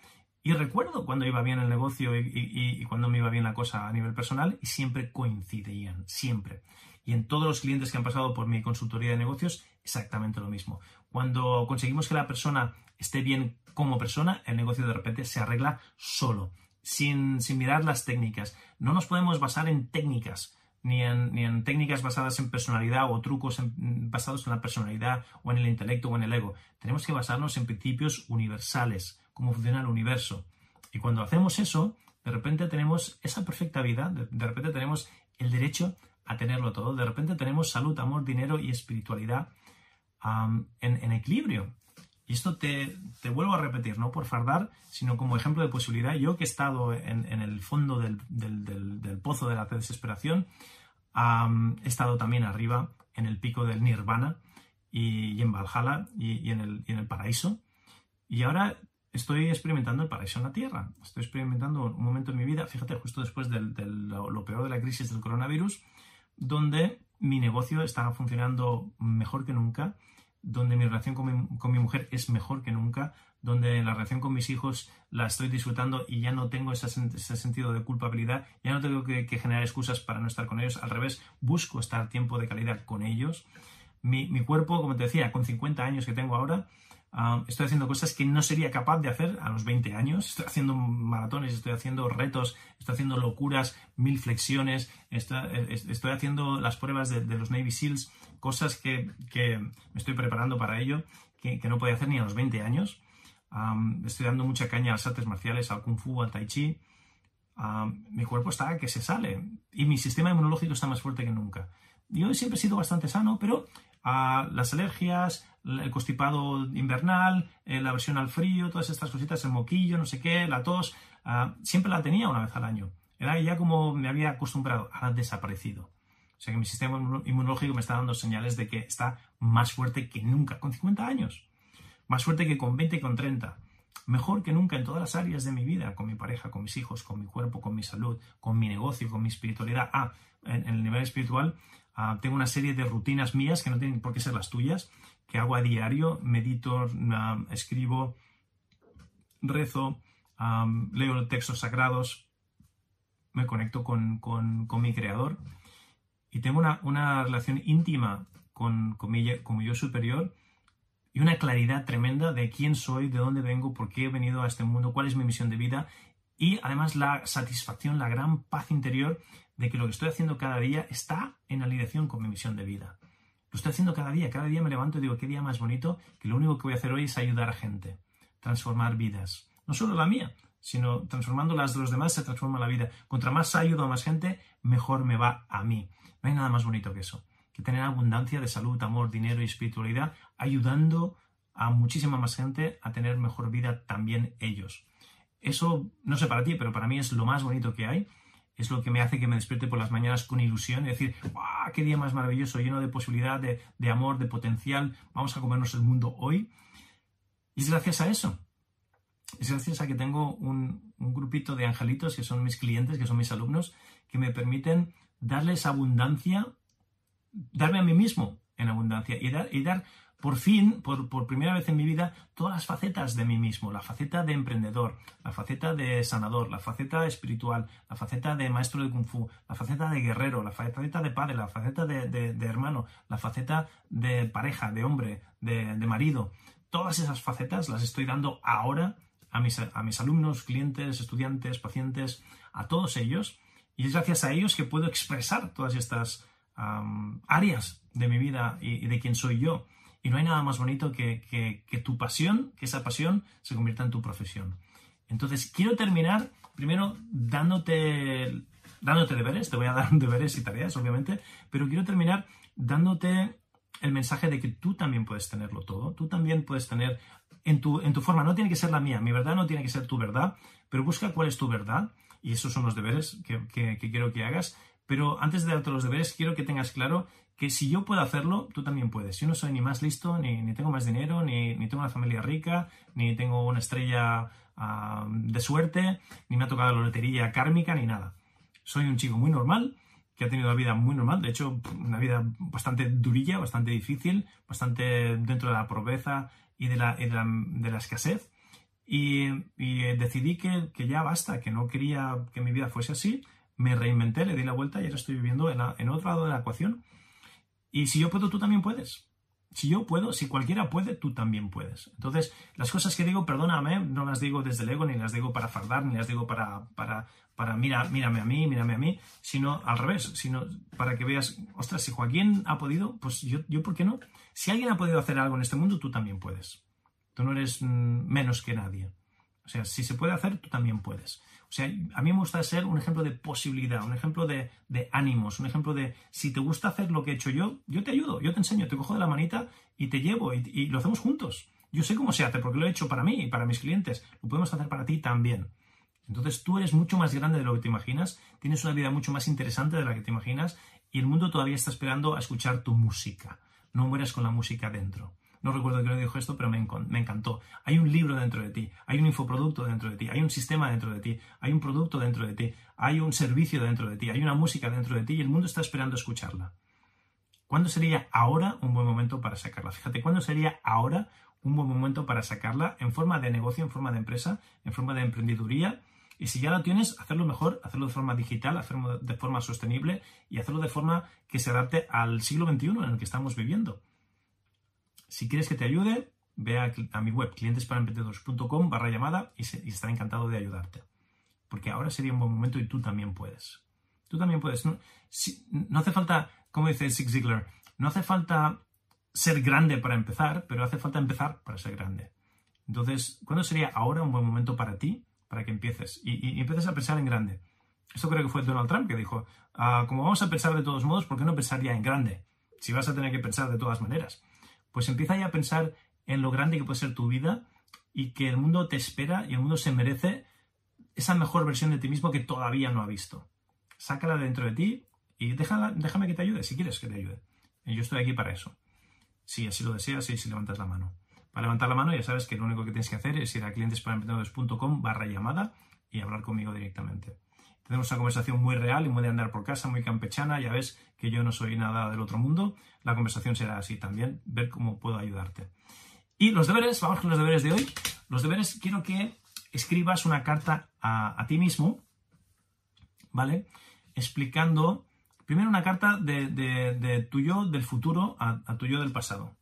Y recuerdo cuando iba bien el negocio y, cuando me iba bien la cosa a nivel personal y siempre coincidían, siempre. Y en todos los clientes que han pasado por mi consultoría de negocios, exactamente lo mismo. Cuando conseguimos que la persona esté bien como persona, el negocio de repente se arregla solo, sin, sin mirar las técnicas. No nos podemos basar en técnicas ni en, técnicas basadas en personalidad o trucos basados en la personalidad o en el intelecto o en el ego. Tenemos que basarnos en principios universales, cómo funciona el universo. Y cuando hacemos eso, de repente tenemos esa perfecta vida, de, repente tenemos el derecho a tenerlo todo, de repente tenemos salud, amor, dinero y espiritualidad en, equilibrio. Y esto te, vuelvo a repetir, no por fardar, sino como ejemplo de posibilidad. Yo que he estado en, el fondo del, pozo de la desesperación, he estado también arriba, en el pico del nirvana y, en Valhalla y, en el, paraíso. Y ahora estoy experimentando el paraíso en la tierra. Estoy experimentando un momento en mi vida, fíjate, justo después de lo peor de la crisis del coronavirus, donde mi negocio está funcionando mejor que nunca donde mi relación con mi, mujer es mejor que nunca, donde la relación con mis hijos la estoy disfrutando y ya no tengo ese, sentido de culpabilidad, ya no tengo que, generar excusas para no estar con ellos, al revés, busco estar tiempo de calidad con ellos. Mi, mi cuerpo, como te decía, con 50 años que tengo ahora, estoy haciendo cosas que no sería capaz de hacer a los 20 años. Estoy haciendo maratones, estoy haciendo retos, estoy haciendo locuras, mil flexiones, estoy, haciendo las pruebas de, los Navy SEALs, cosas que, me estoy preparando para ello, que, no podía hacer ni a los 20 años. estoy dando mucha caña a las artes marciales, al kung fu, al tai chi. mi cuerpo está que se sale y mi sistema inmunológico está más fuerte que nunca. Yo siempre he sido bastante sano, pero las alergias, el constipado invernal, eh, la aversión al frío, todas estas cositas, el moquillo, no sé qué, la tos, ah, siempre la tenía una vez al año. Era ya como me había acostumbrado, ahora desaparecido. O sea que mi sistema inmunológico me está dando señales de que está más fuerte que nunca, con 50 años. Más fuerte que con 20 y con 30. Mejor que nunca en todas las áreas de mi vida, con mi pareja, con mis hijos, con mi cuerpo, con mi salud, con mi negocio, con mi espiritualidad. Ah, en, el nivel espiritual ah, tengo una serie de rutinas mías que no tienen por qué ser las tuyas, que hago a diario, medito, escribo, rezo, leo textos sagrados, me conecto con, mi creador y tengo una, relación íntima con, con, mi, yo superior y una claridad tremenda de quién soy, de dónde vengo, por qué he venido a este mundo, cuál es mi misión de vida y además la satisfacción, la gran paz interior de que lo que estoy haciendo cada día está en alineación con mi misión de vida. Lo estoy haciendo cada día. Cada día me levanto y digo, qué día más bonito, que lo único que voy a hacer hoy es ayudar a gente, transformar vidas. No solo la mía, sino transformando las de los demás se transforma la vida. Contra más ayudo a más gente, mejor me va a mí. No hay nada más bonito que eso. Que tener abundancia de salud, amor, dinero y espiritualidad, ayudando a muchísima más gente a tener mejor vida también ellos. Eso, no sé para ti, pero para mí es lo más bonito que hay es lo que me hace que me despierte por las mañanas con ilusión y decir, ¡guau! ¡Qué día más maravilloso, lleno de posibilidad, de, amor, de potencial! Vamos a comernos el mundo hoy. Y es gracias a eso. Es gracias a que tengo un, grupito de angelitos que son mis clientes, que son mis alumnos, que me permiten darles abundancia, darme a mí mismo en abundancia y dar, y dar por fin, por, primera vez en mi vida, todas las facetas de mí mismo, la faceta de emprendedor, la faceta de sanador, la faceta espiritual, la faceta de maestro de kung fu, la faceta de guerrero, la faceta de padre, la faceta de, hermano, la faceta de pareja, de hombre, de, marido. Todas esas facetas las estoy dando ahora a mis, a mis alumnos, clientes, estudiantes, pacientes, a todos ellos. Y es gracias a ellos que puedo expresar todas estas áreas de mi vida y de quién soy yo. Y no hay nada más bonito que, tu pasión, que esa pasión se convierta en tu profesión. Entonces, quiero terminar primero dándote, dándote deberes, te voy a dar [laughs] deberes y tareas, obviamente, pero quiero terminar dándote el mensaje de que tú también puedes tenerlo todo, tú también puedes tener en tu, en tu forma, no tiene que ser la mía, mi verdad no tiene que ser tu verdad, pero busca cuál es tu verdad, y esos son los deberes que, que quiero que hagas, pero antes de darte los deberes, quiero que tengas claro que si yo puedo hacerlo, tú también puedes. Yo no soy ni más listo, ni, tengo más dinero, ni, tengo una familia rica, ni tengo una estrella ah, de suerte, ni me ha tocado la lotería kármica, ni nada. Soy un chico muy normal, que ha tenido una vida muy normal, de hecho, una vida bastante durilla, bastante difícil, bastante dentro de la pobreza y de la, de la, escasez. y, decidí que, ya basta, que no quería que mi vida fuese así, me reinventé, le di la vuelta y ahora estoy viviendo en, en otro lado de la ecuación. Y si yo puedo, tú también puedes. Si yo puedo, si cualquiera puede, tú también puedes. Entonces, las cosas que digo, perdóname, no las digo desde el ego, ni las digo para fardar, ni las digo para, para, para mira, mírame a mí, mírame a mí, sino al revés, sino para que veas, ostras, si Joaquín ha podido, pues yo, yo ¿por qué no? Si alguien ha podido hacer algo en este mundo, tú también puedes. Tú no eres mm, menos que nadie. O sea, si se puede hacer, tú también puedes. O sea, a mí me gusta ser un ejemplo de posibilidad, un ejemplo de, ánimos, un ejemplo de si te gusta hacer lo que he hecho yo, yo te ayudo, yo te enseño, te cojo de la manita y te llevo y, lo hacemos juntos. Yo sé cómo se hace porque lo he hecho para mí y para mis clientes. Lo podemos hacer para ti también. Entonces tú eres mucho más grande de lo que te imaginas, tienes una vida mucho más interesante de la que te imaginas y el mundo todavía está esperando a escuchar tu música. No mueras con la música dentro no recuerdo quién dijo esto, pero me, encantó. Hay un libro dentro de ti, hay un infoproducto dentro de ti, hay un sistema dentro de ti, hay un producto dentro de ti, hay un servicio dentro de ti, hay una música dentro de ti y el mundo está esperando escucharla. ¿Cuándo sería ahora un buen momento para sacarla? Fíjate, ¿cuándo sería ahora un buen momento para sacarla en forma de negocio, en forma de empresa, en forma de emprendeduría? Y si ya lo tienes, hacerlo mejor, hacerlo de forma digital, hacerlo de forma sostenible y hacerlo de forma que se adapte al siglo XXI en el que estamos viviendo. Si quieres que te ayude, ve a, mi web clientesparaemprendedores.com barra llamada y, estaré encantado de ayudarte. Porque ahora sería un buen momento y tú también puedes. Tú también puedes. No, no hace falta, como dice Zig Ziglar, no hace falta ser grande para empezar, pero hace falta empezar para ser grande. Entonces, ¿cuándo sería ahora un buen momento para ti, para que empieces? Y, empieces a pensar en grande. Esto creo que fue Donald Trump que dijo, ah, como vamos a pensar de todos modos, ¿por qué no pensar ya en grande? Si vas a tener que pensar de todas maneras pues empieza ya a pensar en lo grande que puede ser tu vida y que el mundo te espera y el mundo se merece esa mejor versión de ti mismo que todavía no ha visto. Sácala dentro de ti y déjala, déjame que te ayude, si quieres que te ayude. Yo estoy aquí para eso. Si así lo deseas y si levantas la mano. Para levantar la mano ya sabes que lo único que tienes que hacer es ir a clientesparaemprendedores.com barra llamada y hablar conmigo directamente. Tenemos una conversación muy real y muy de andar por casa, muy campechana. Ya ves que yo no soy nada del otro mundo. La conversación será así también, ver cómo puedo ayudarte. Y los deberes, vamos con los deberes de hoy. Los deberes, quiero que escribas una carta a, ti mismo, ¿vale? Explicando, primero una carta de, tu yo del futuro a, a, tu yo del pasado,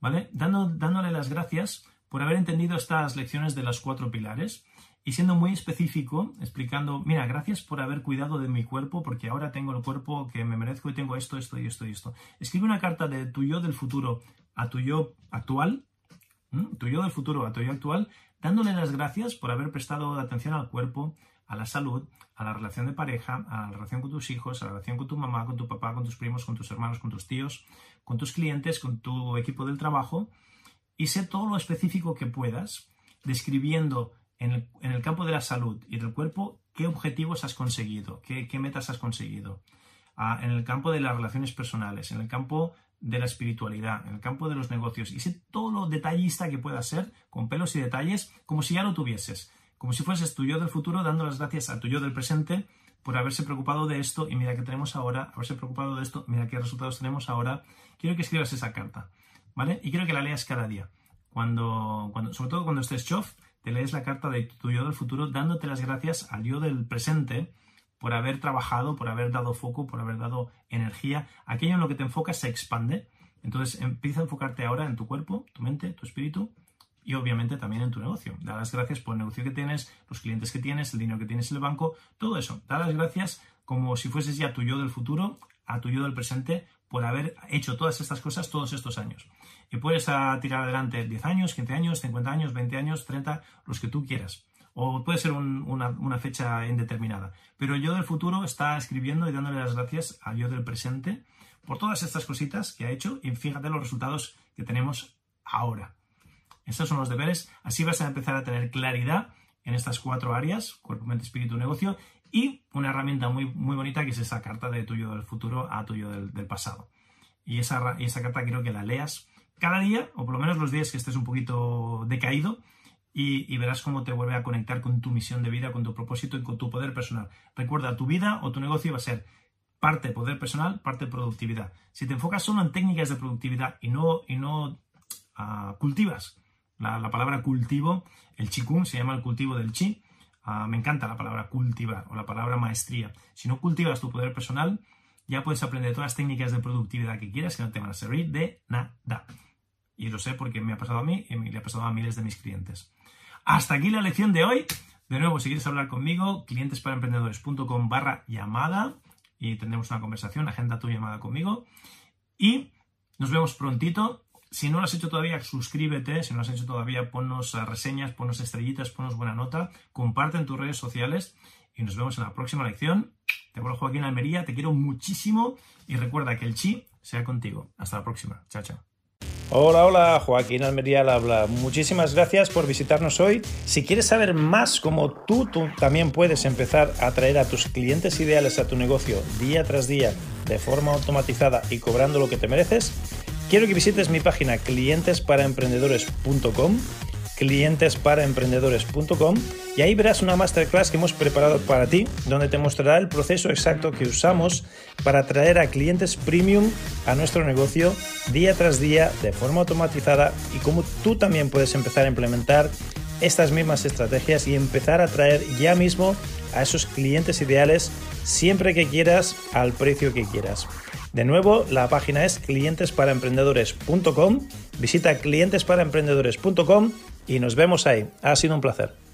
¿vale? Dando, dándole las gracias por haber entendido estas lecciones de los cuatro pilares y siendo muy específico, explicando, mira, gracias por haber cuidado de mi cuerpo, porque ahora tengo el cuerpo que me merezco y tengo esto, esto y esto y esto. Escribe una carta de tu yo del futuro a tu yo actual, tu yo del futuro a tu yo actual, dándole las gracias por haber prestado atención al cuerpo, a la salud, a la relación de pareja, a la relación con tus hijos, a la relación con tu mamá, con tu papá, con tus primos, con tus hermanos, con tus tíos, con tus clientes, con tu equipo del trabajo, y sé todo lo específico que puedas, describiendo en el, campo de la salud y del cuerpo, ¿qué objetivos has conseguido? ¿Qué, metas has conseguido? Ah, en el campo de las relaciones personales, en el campo de la espiritualidad, en el campo de los negocios. Y sé todo lo detallista que puedas ser, con pelos y detalles, como si ya lo tuvieses. Como si fueses tu yo del futuro, dando las gracias a tu yo del presente por haberse preocupado de esto y mira qué tenemos ahora, haberse preocupado de esto, mira qué resultados tenemos ahora. Quiero que escribas esa carta, ¿vale? Y quiero que la leas cada día. Cuando, cuando, sobre todo cuando estés chof, lees la carta de tu yo del futuro dándote las gracias al yo del presente por haber trabajado, por haber dado foco, por haber dado energía. Aquello en lo que te enfocas se expande. Entonces empieza a enfocarte ahora en tu cuerpo, tu mente, tu espíritu y obviamente también en tu negocio. Da las gracias por el negocio que tienes, los clientes que tienes, el dinero que tienes en el banco, todo eso. Da las gracias como si fueses ya tu yo del futuro, a tu yo del presente, por haber hecho todas estas cosas todos estos años. Y puedes tirar adelante 10 años, 15 años, 50 años, 20 años, 30, los que tú quieras. O puede ser una, fecha indeterminada. Pero el yo del futuro está escribiendo y dándole las gracias al yo del presente por todas estas cositas que ha hecho y fíjate los resultados que tenemos ahora. Estos son los deberes. Así vas a empezar a tener claridad en estas cuatro áreas, cuerpo, mente, espíritu, negocio, y una herramienta muy, muy bonita que es esa carta de tuyo del futuro a tuyo del, pasado. Y esa, y esa carta quiero que la leas cada día, o por lo menos los días que estés un poquito decaído, y, verás cómo te vuelve a conectar con tu misión de vida, con tu propósito y con tu poder personal. Recuerda, tu vida o tu negocio va a ser parte poder personal, parte productividad. Si te enfocas solo en técnicas de productividad y no, y no ah, cultivas La, palabra cultivo, el chikung se llama el cultivo del chi. Ah, me encanta la palabra cultivar o la palabra maestría. Si no cultivas tu poder personal, ya puedes aprender todas las técnicas de productividad que quieras que no te van a servir de nada. Y lo sé porque me ha pasado a mí y le ha pasado a miles de mis clientes. Hasta aquí la lección de hoy. De nuevo, si quieres hablar conmigo, clientesparaemprendedores.com barra llamada y tendremos una conversación, agenda tu llamada conmigo. Y nos vemos prontito. Si no lo has hecho todavía, suscríbete. Si no lo has hecho todavía, ponnos reseñas, ponnos estrellitas, ponnos buena nota. Comparte en tus redes sociales y nos vemos en la próxima lección. Te vuelvo Joaquín Almería, te quiero muchísimo y recuerda que el chi sea contigo. Hasta la próxima. Chao, chao.
Hola, hola, Joaquín Almería al habla. Muchísimas gracias por visitarnos hoy. Si quieres saber más cómo tú, tú también puedes empezar a atraer a tus clientes ideales a tu negocio día tras día de forma automatizada y cobrando lo que te mereces, quiero que visites mi página clientesparaemprendedores.com clientesparaemprendedores.com y ahí verás una masterclass que hemos preparado para ti, donde te mostrará el proceso exacto que usamos para atraer a clientes premium a nuestro negocio día tras día de forma automatizada y cómo tú también puedes empezar a implementar estas mismas estrategias y empezar a atraer ya mismo a esos clientes ideales siempre que quieras al precio que quieras. De nuevo, la página es clientesparaemprendedores.com. Visita clientesparaemprendedores.com y nos vemos ahí. Ha sido un placer.